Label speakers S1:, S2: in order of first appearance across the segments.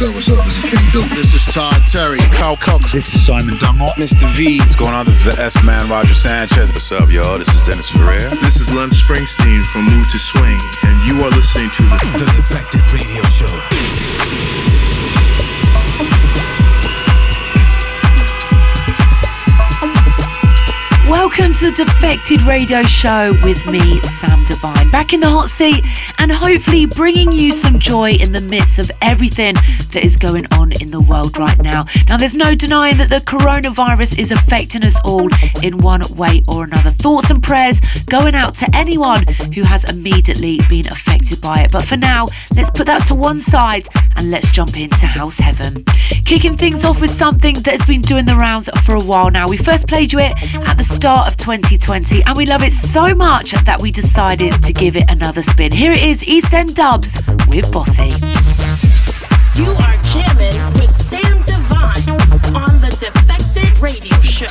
S1: What's up, what's up? This is King Duke.
S2: This is Todd Terry. Kyle Cox.
S3: This is Simon Dunmore.
S4: Mr. V.
S5: What's going on? This is the S Man, Roger Sanchez.
S6: What's up, y'all? This is Dennis Ferrer.
S7: This is Len Springsteen from Move to Swing, and you are listening to the,
S8: the Defected Radio Show.
S9: Welcome to the Defected Radio Show with me, Sam Divine, Back in the hot seat and hopefully bringing you some joy in the midst of everything that is going on in the world right now. Now, there's no denying that the coronavirus is affecting us all in one way or another. Thoughts and prayers going out to anyone who has immediately been affected by it. But for now, let's put that to one side and let's jump into House Heaven. Kicking things off with something that has been doing the rounds for a while now. We first played you it at the start of 2020 and we love it so much that we decided to give it another spin. Here it is East End Dubs with Bossy.
S10: You are jamming with Sam Divine on the Defected Radio Show.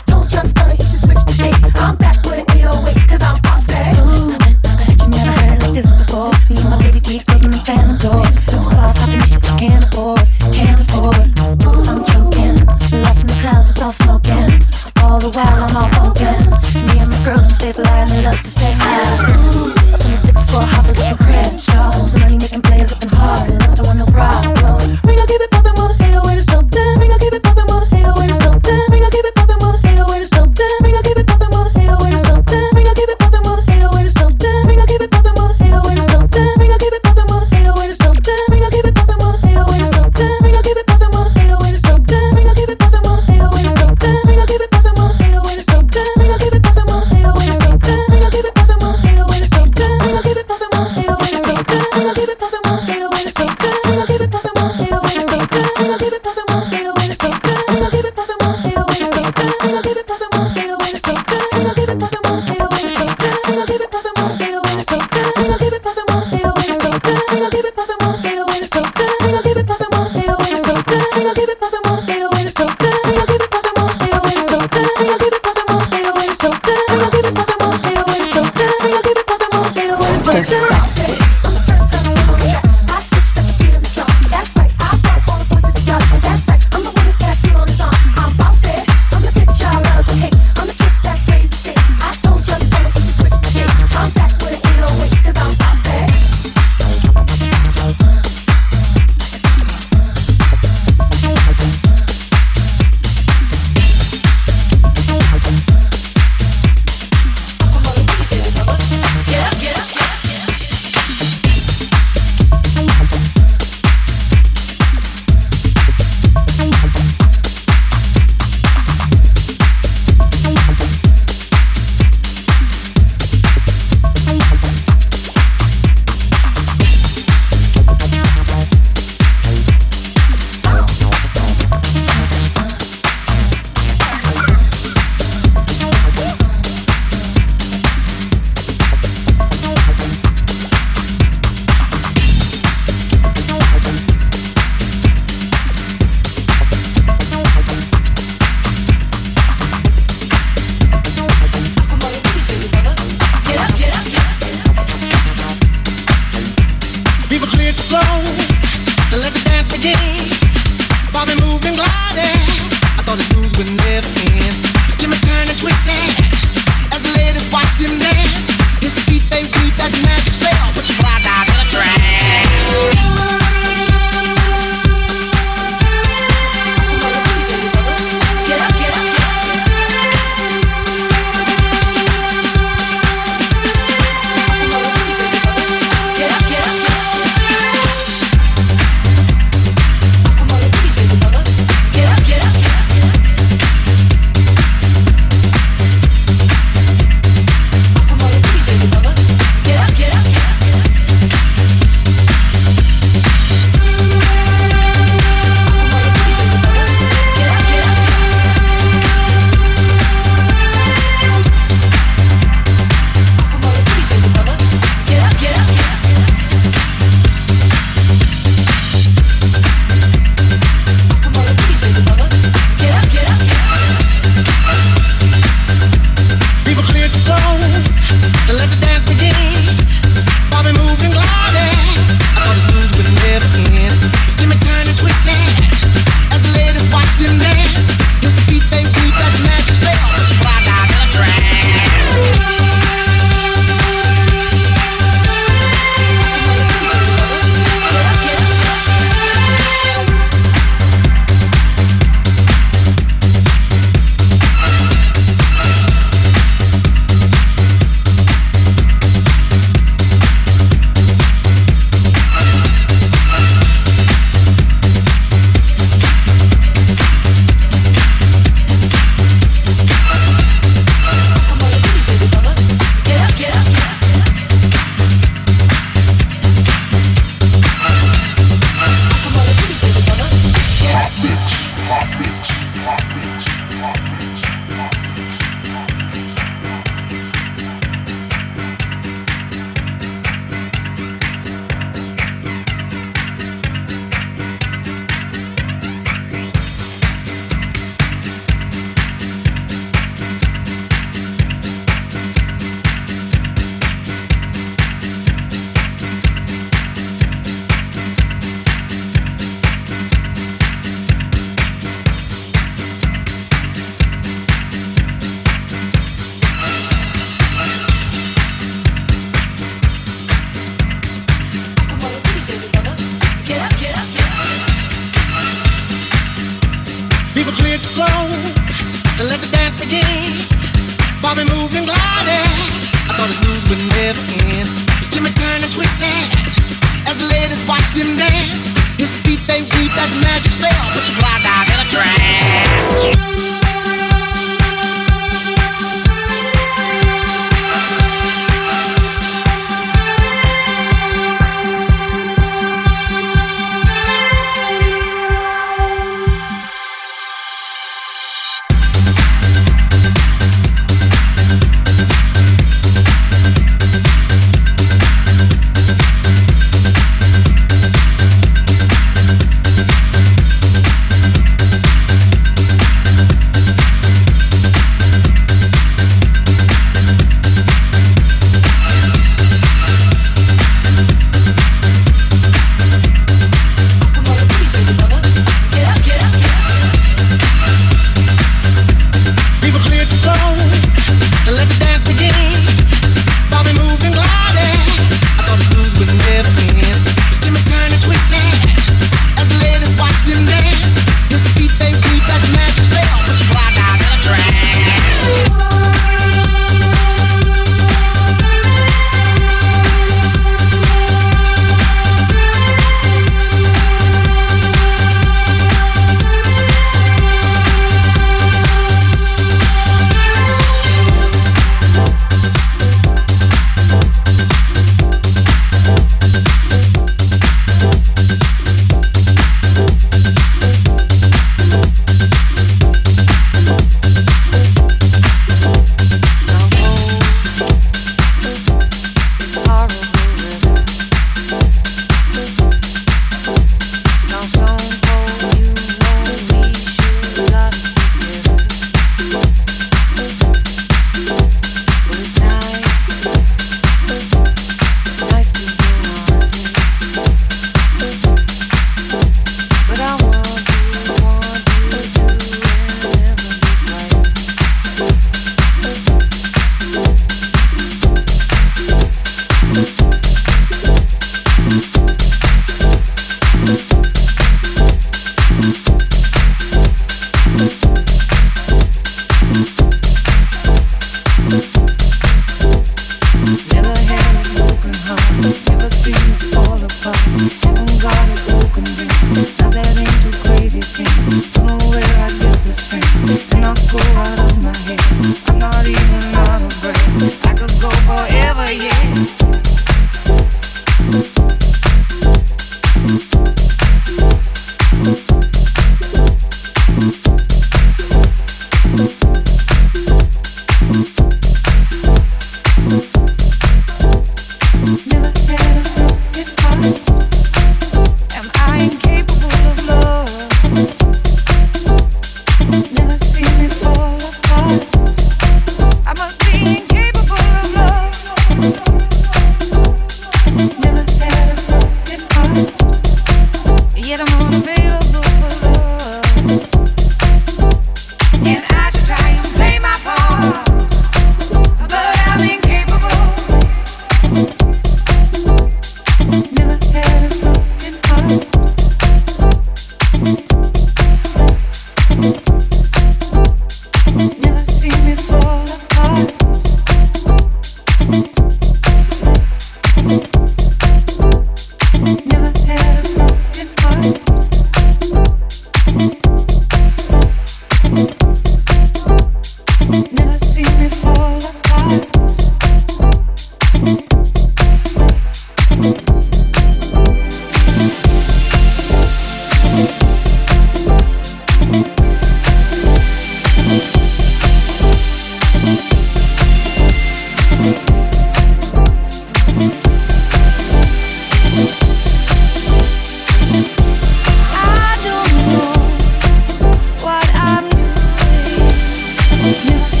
S9: Yeah.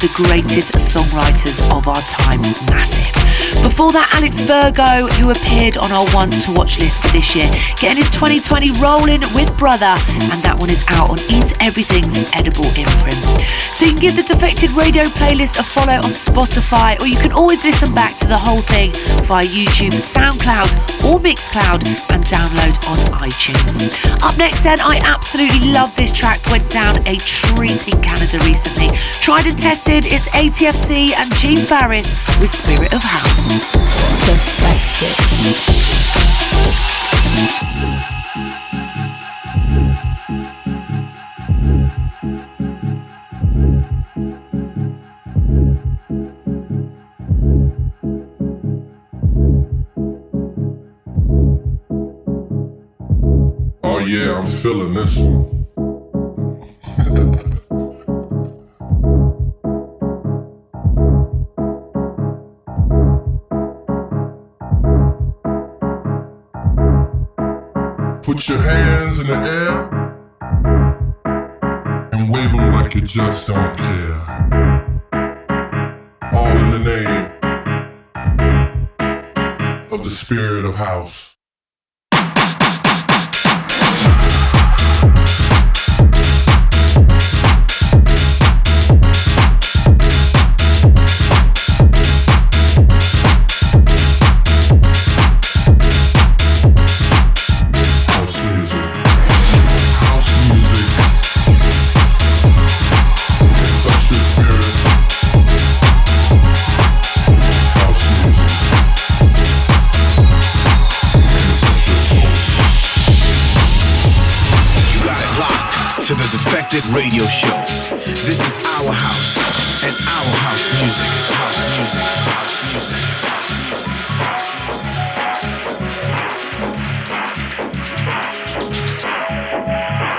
S9: The greatest songwriters of our time. Before that, Alex Virgo, who appeared on our once to watch list for this year, getting his 2020 rolling with Brother, and that one is out on Eats Everything's Edible imprint. So you can give the Defected Radio playlist a follow on Spotify, or you can always listen back to the whole thing via YouTube, SoundCloud, or Mixcloud, and download on iTunes. Up next, then, I absolutely love this track. Went down a treat in Canada recently. Tried and tested, it's ATFC and Gene Farris with Spirit of House.
S1: Oh yeah, I'm feeling this one. Just don't care. All in the name of the spirit of house.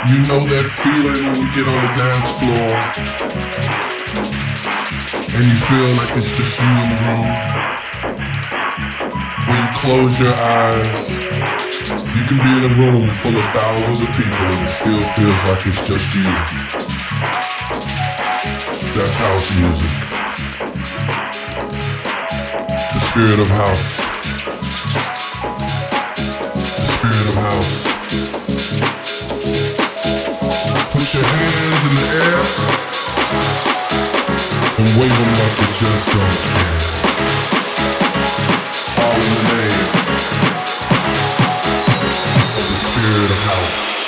S8: You
S1: know that feeling when you get on the dance floor and you feel like it's just you in the room. When you close your eyes, you can be in a room full of thousands of people and it still feels like it's just you. That's house music. The spirit of house. The spirit of house. Hands in the air and them like you. All in the name of the spirit of. House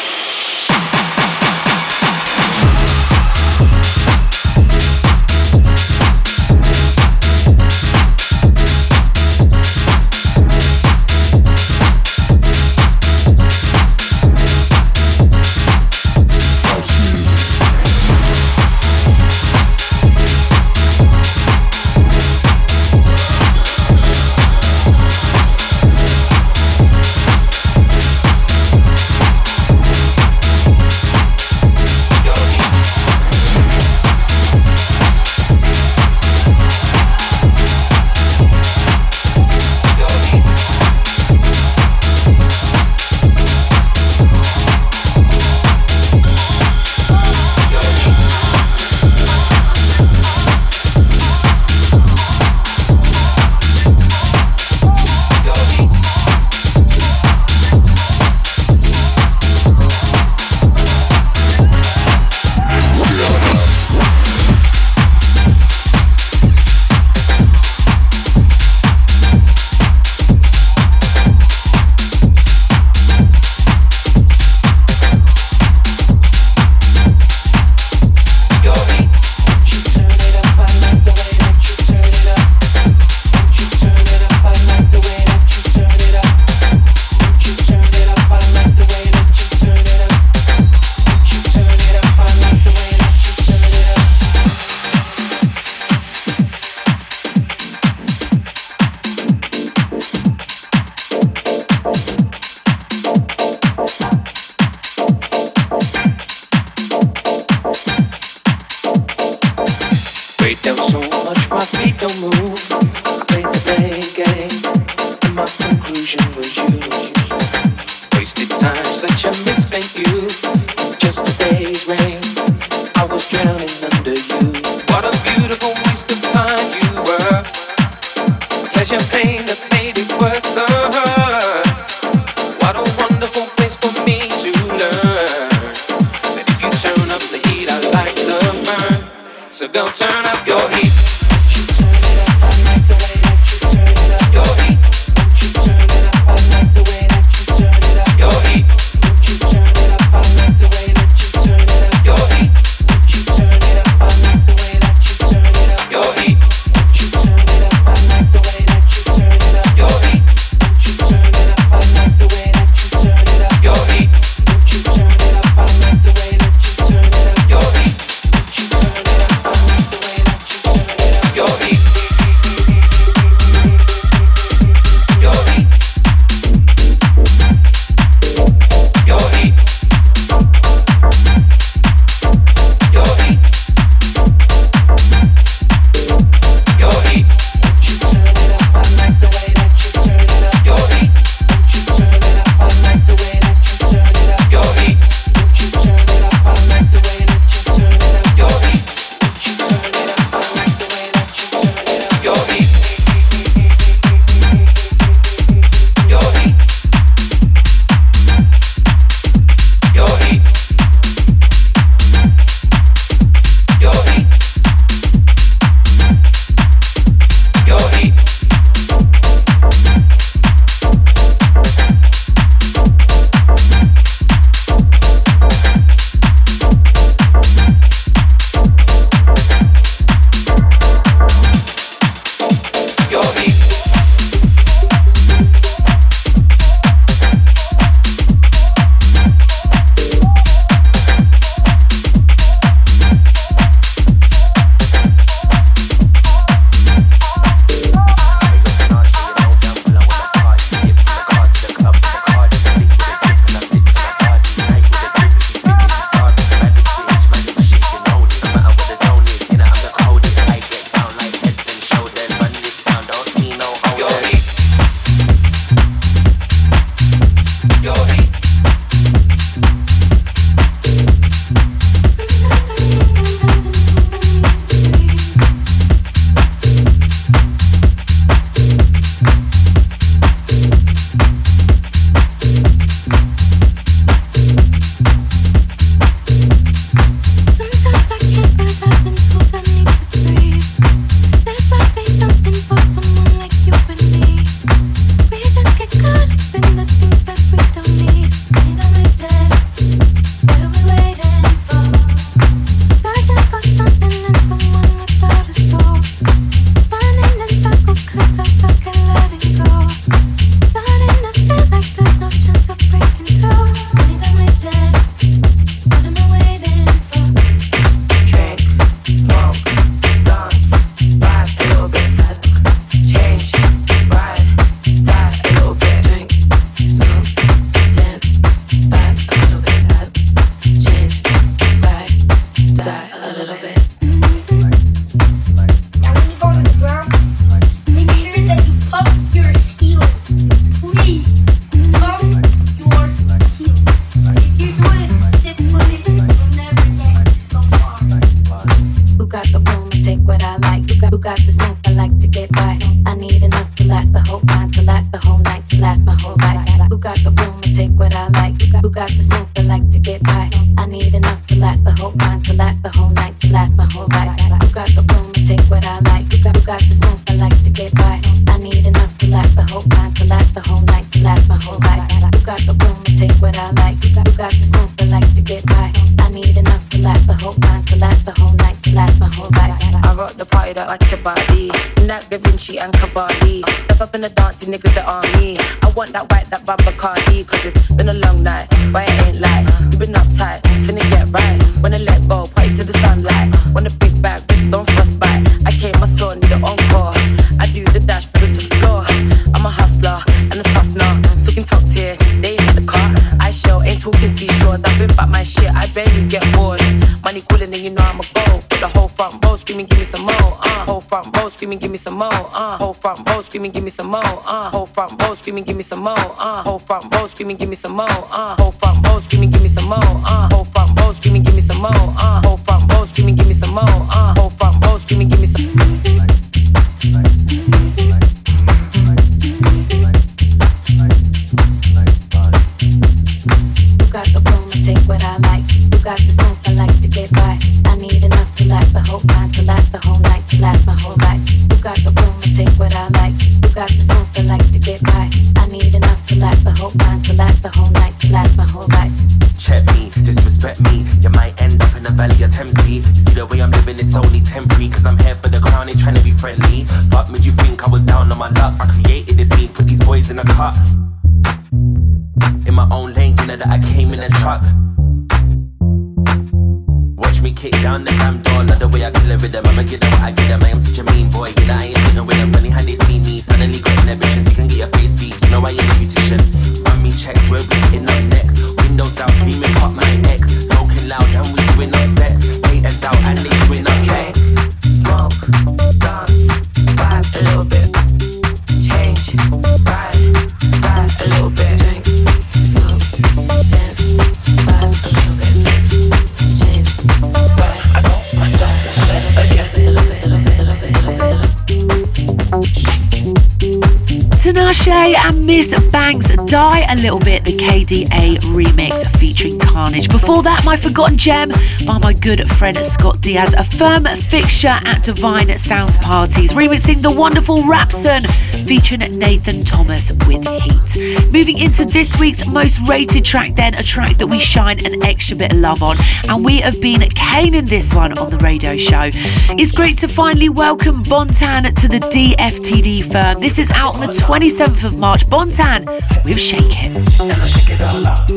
S1: screaming, give me some more.
S3: Uh, whole front row screaming, give me some more. Uh, whole front row screaming, give me some more. Uh, whole front row screaming, give me some more.
S11: Uh, whole front row screaming, give me some
S4: more. Uh, whole front row screaming, give me some more. Uh, whole front row screaming, give me some more. Uh, a cut. In my own lane, you know that I came in a truck. Watch me kick down the damn door, love the way I kill a rhythm. I'ma get them what I get them. I am such a
S9: Ms. Banks Die a Little Bit, the KDA remix featuring Karnage. Before that, my forgotten gem by my good friend Scott Diaz, a firm fixture at Divine Sounds Parties, remixing the wonderful Rapson featuring Nathan Thomas with Heat. Moving into this week's most rated track, then, a track that we shine an extra bit of love on, and we have been caning this one on the radio show. It's great to finally welcome Bontan to the DFTD firm. This is out on the 27th of March. With Shake It.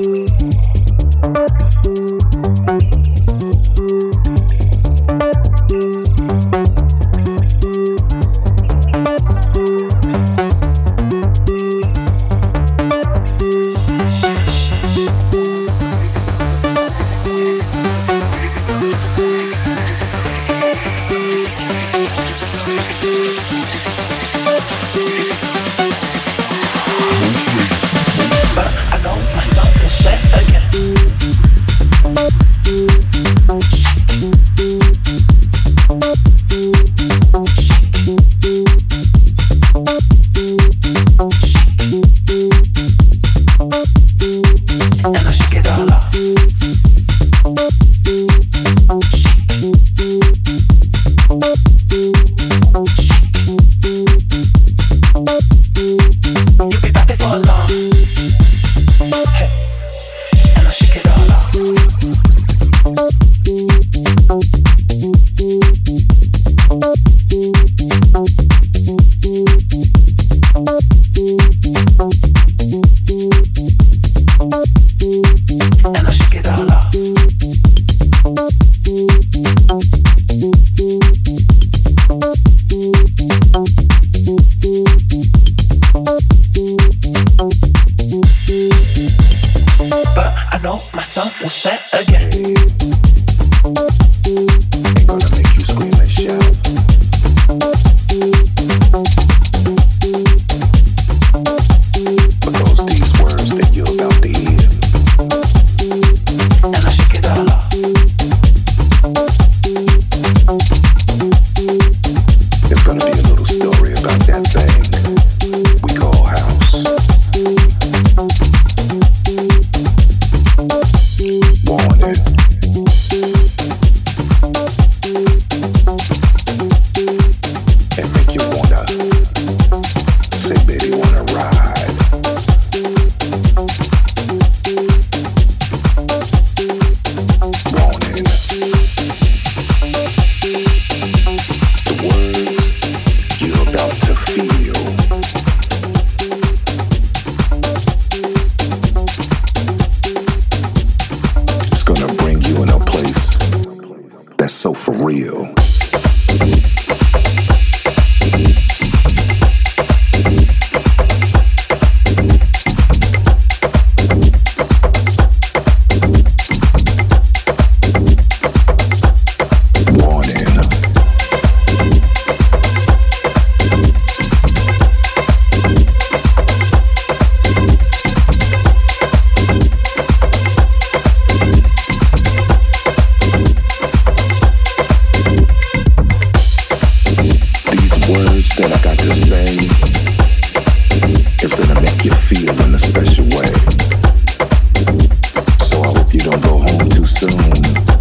S8: Soon.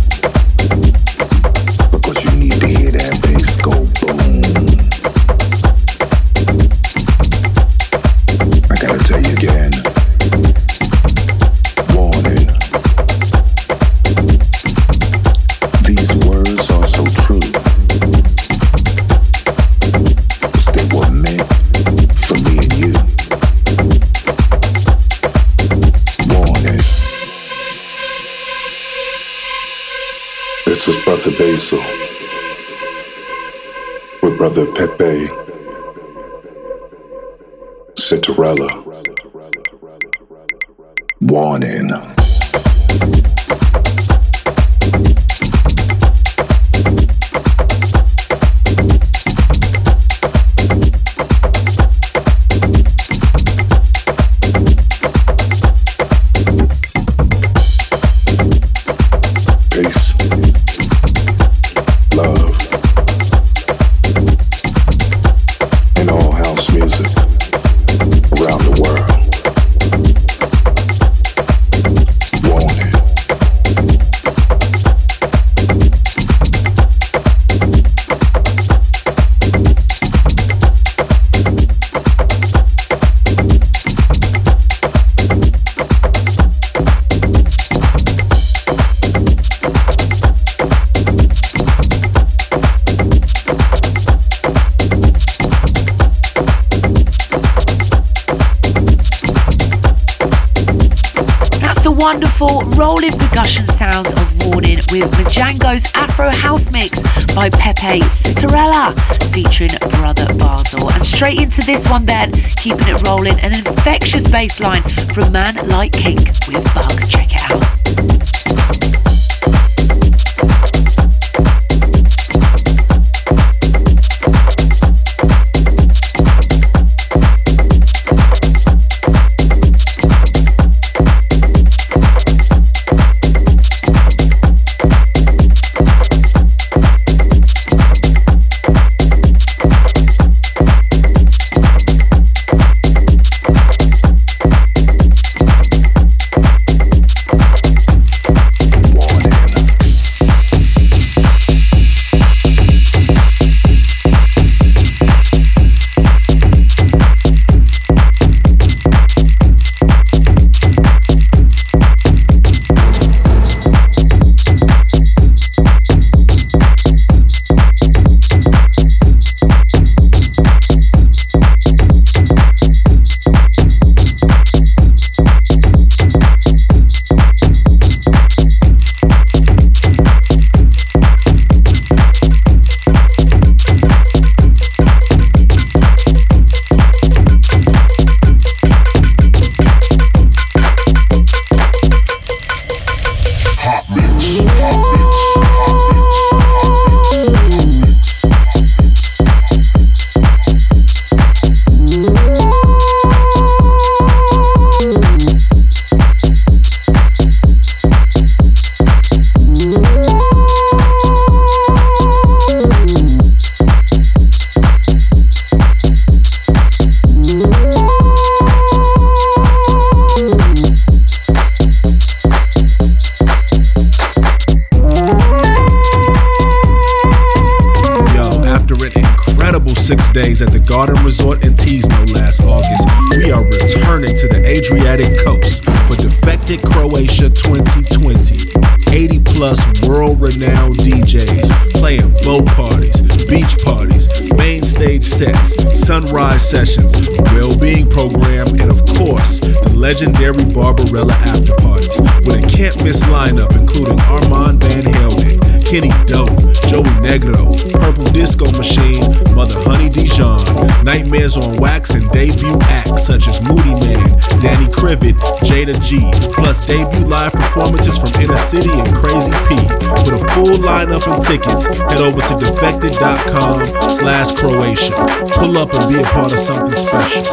S12: Citarella. Warning.
S9: Straight into this one then, keeping it rolling, an infectious bass line from Man Like Kink with Bug. Check it out.
S13: Days at the Garden Resort in Tisno last August, we are returning to the Adriatic coast for Defected Croatia 2020. 80 plus world renowned DJs playing boat parties, beach parties, main stage sets, sunrise sessions, well being program, and of course, the legendary Barbarella after parties with a can't miss lineup including Armand Van Helden, Kenny Dope, Joey Negro, Purple Disco Machine, Mother Honey Dijon, Nightmares on Wax, and debut acts such as Moodymann, Danny Krivit, Jayda G, plus debut live performances from Inner City and Crazy P. For a full lineup and tickets, head over to defected.com slash Croatia. Pull up and be a part of something special.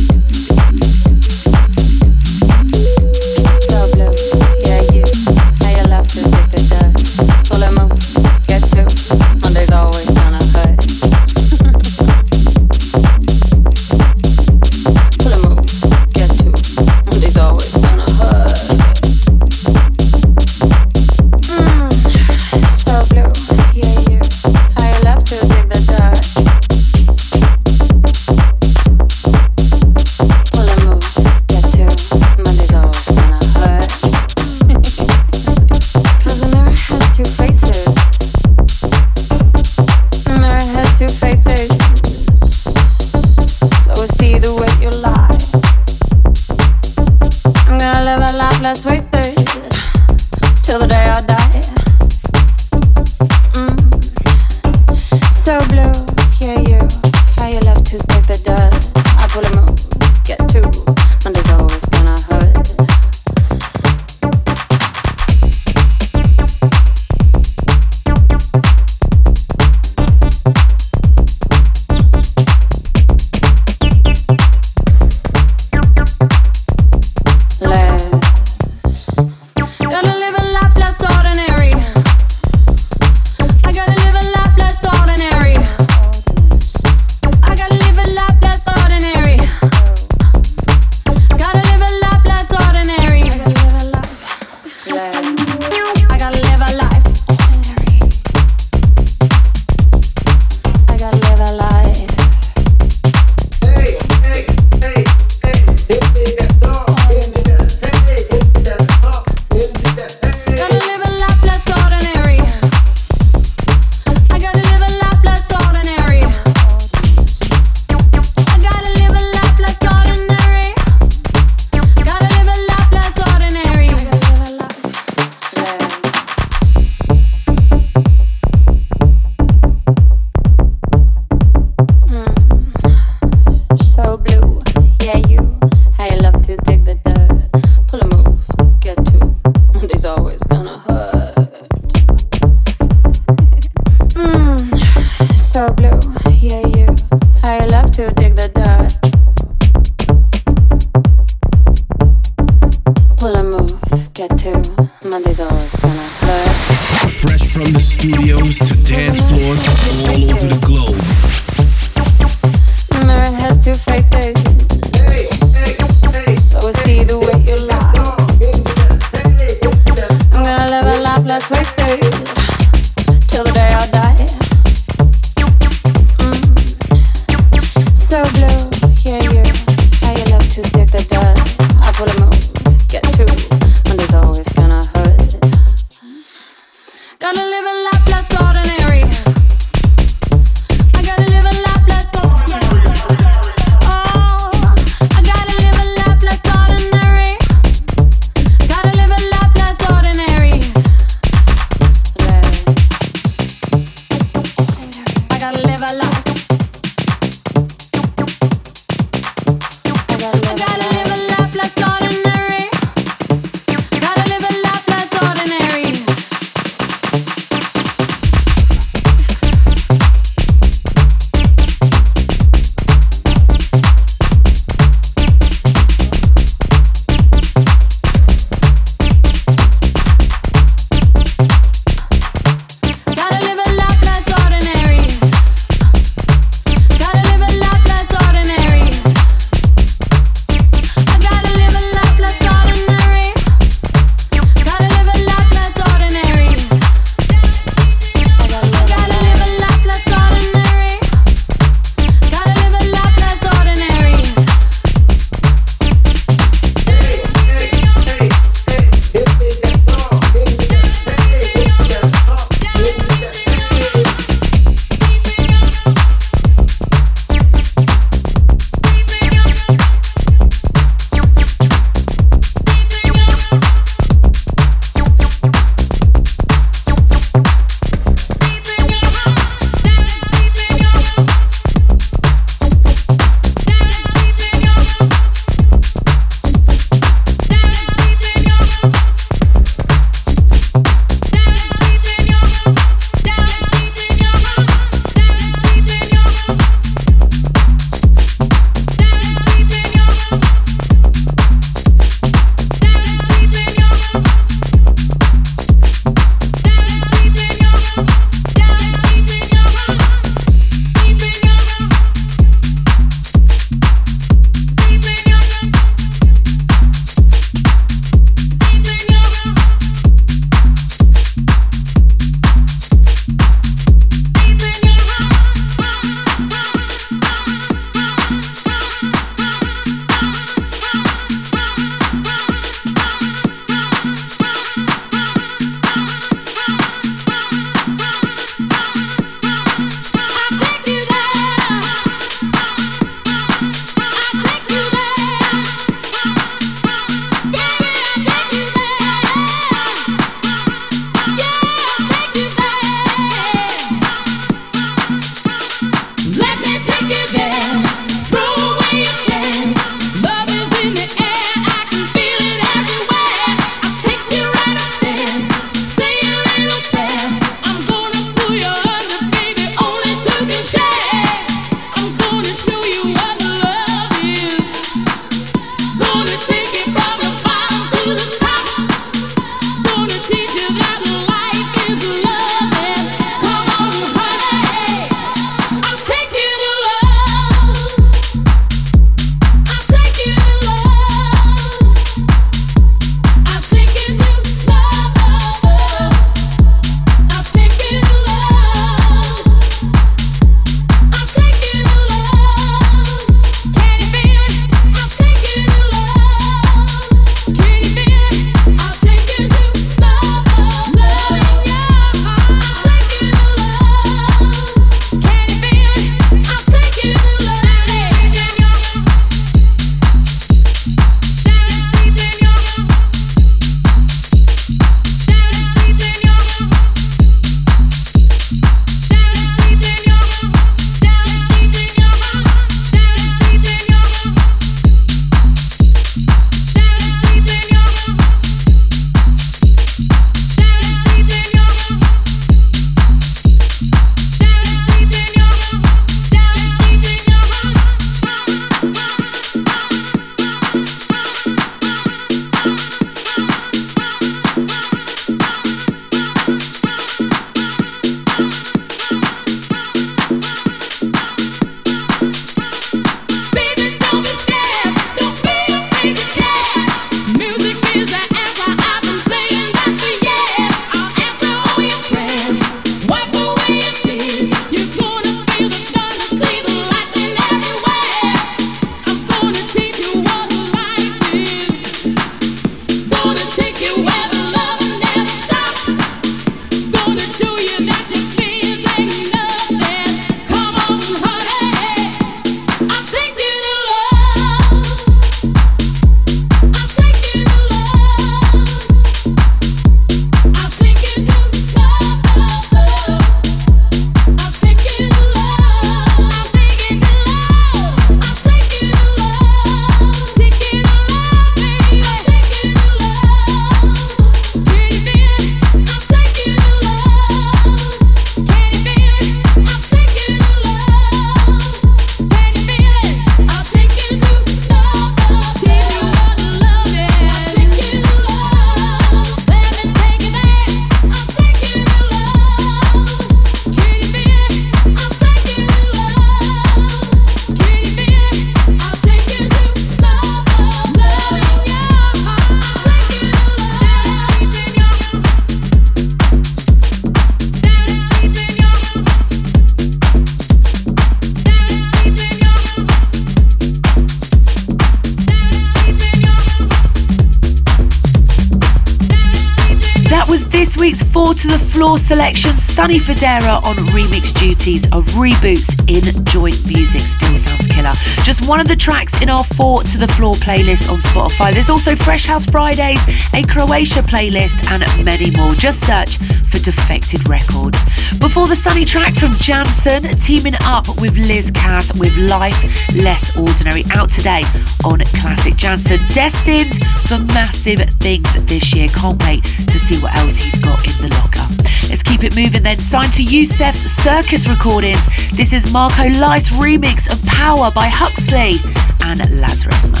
S9: Floor selection, Sonny Fodera on remix duties of Reboot's in joint music. Still sounds killer. Just one of the tracks in our four to the floor playlist on Spotify. There's also Fresh House Fridays, a Croatia playlist, and many more. Just search for Defected Records. Before the sunny track from Jansons, teaming up with Liz Cass with Life Less Ordinary, out today on Classic Jansons. Destined for massive things this year. Can't wait to see what else he's got in the locker. Let's keep it moving then. Signed to Yousef's Circus Recordings. This is Marco Lys remix of Power by Huxley and Lazarusman.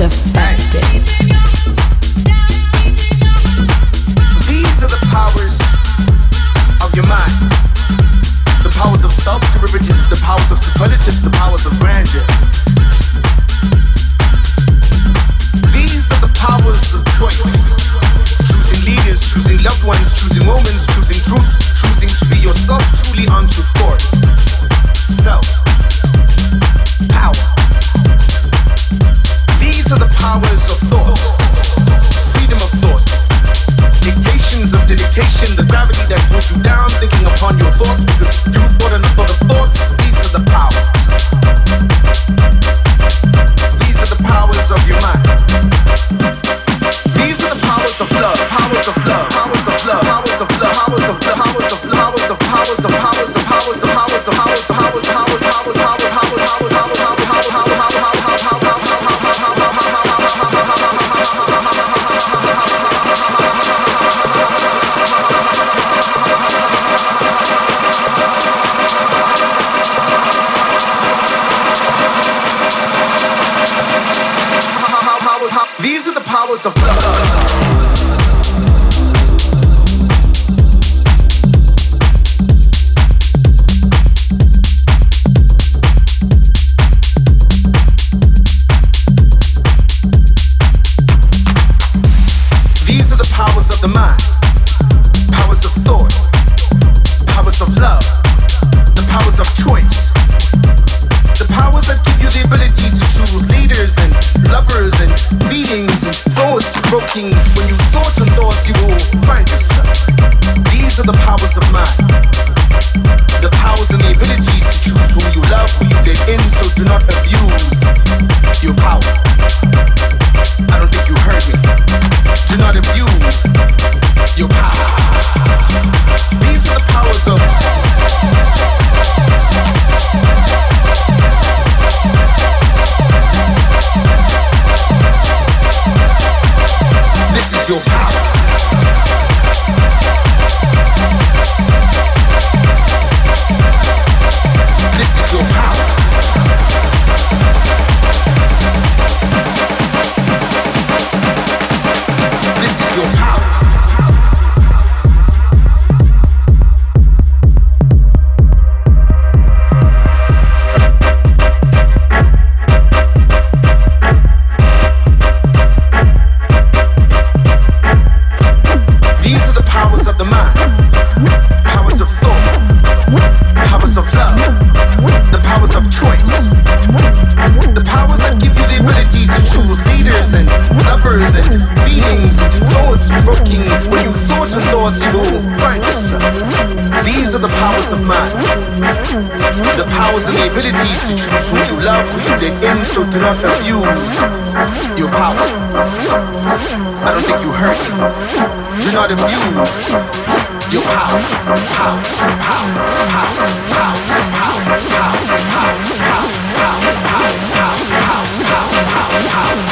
S14: Defected.
S15: These are the powers of your mind. The powers of self derivatives, the powers of superlatives, the powers of grandeur. These are the powers of choice leaders, choosing loved ones, choosing moments, choosing truths, choosing to be yourself truly unto forth. Self. Power. These are the powers of thought. Freedom of thought. Dictations of the dictation, the gravity that pulls you down, thinking upon your thoughts because you thought and thought of thoughts. These are the powers. Do not abuse your power. I don't think you heard
S10: you. Do not abuse your power. Power, power, power, power, power, power, power, power, power, power, power, power, power, power, power.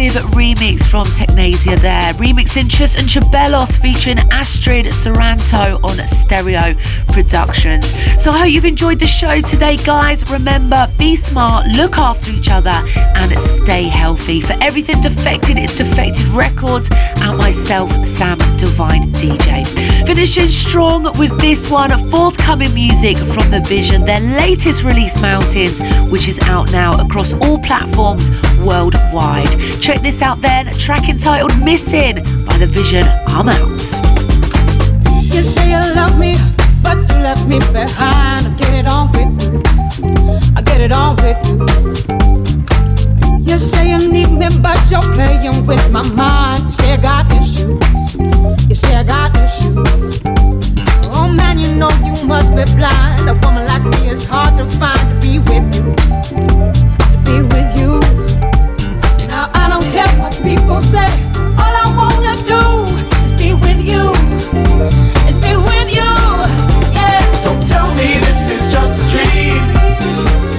S9: massive remix from Technasia there. Remixing Chus and Ceballos featuring Astrid Suryanto on Stereo Productions. So I hope you've enjoyed the show today, guys. Remember, be smart, look after each other, and stay healthy. For everything defected, it's Defected Records and myself, Sam Divine DJ. Finishing strong with this one, forthcoming music from The Vision, their latest release, Mountains, which is out now across all platforms worldwide. Check this out then, track entitled Missing by The Vision. I'm out.
S14: You say you love me, but you left me behind. I get it on with you. I get it on with you. You say you need me, but you're playing with my mind. You say I got. You say I got. Oh man, you know you must be blind. A woman like me is hard to find to be with you. To be with you. Don't care what people say. All I wanna do is be with you. Is be with you. Yeah.
S16: Don't tell me this is just a dream.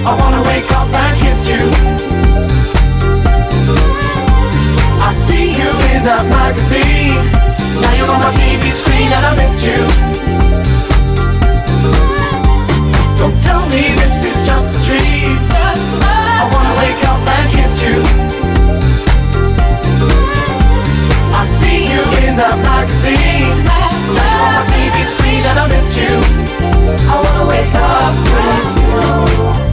S16: I wanna wake up and kiss you. I see you in that magazine. Now you're on my TV screen and I miss you. Don't tell me this is just a dream. I wanna wake up and kiss you. You in that magazine. Now on my TV screen and I miss you. I wanna wake up with you.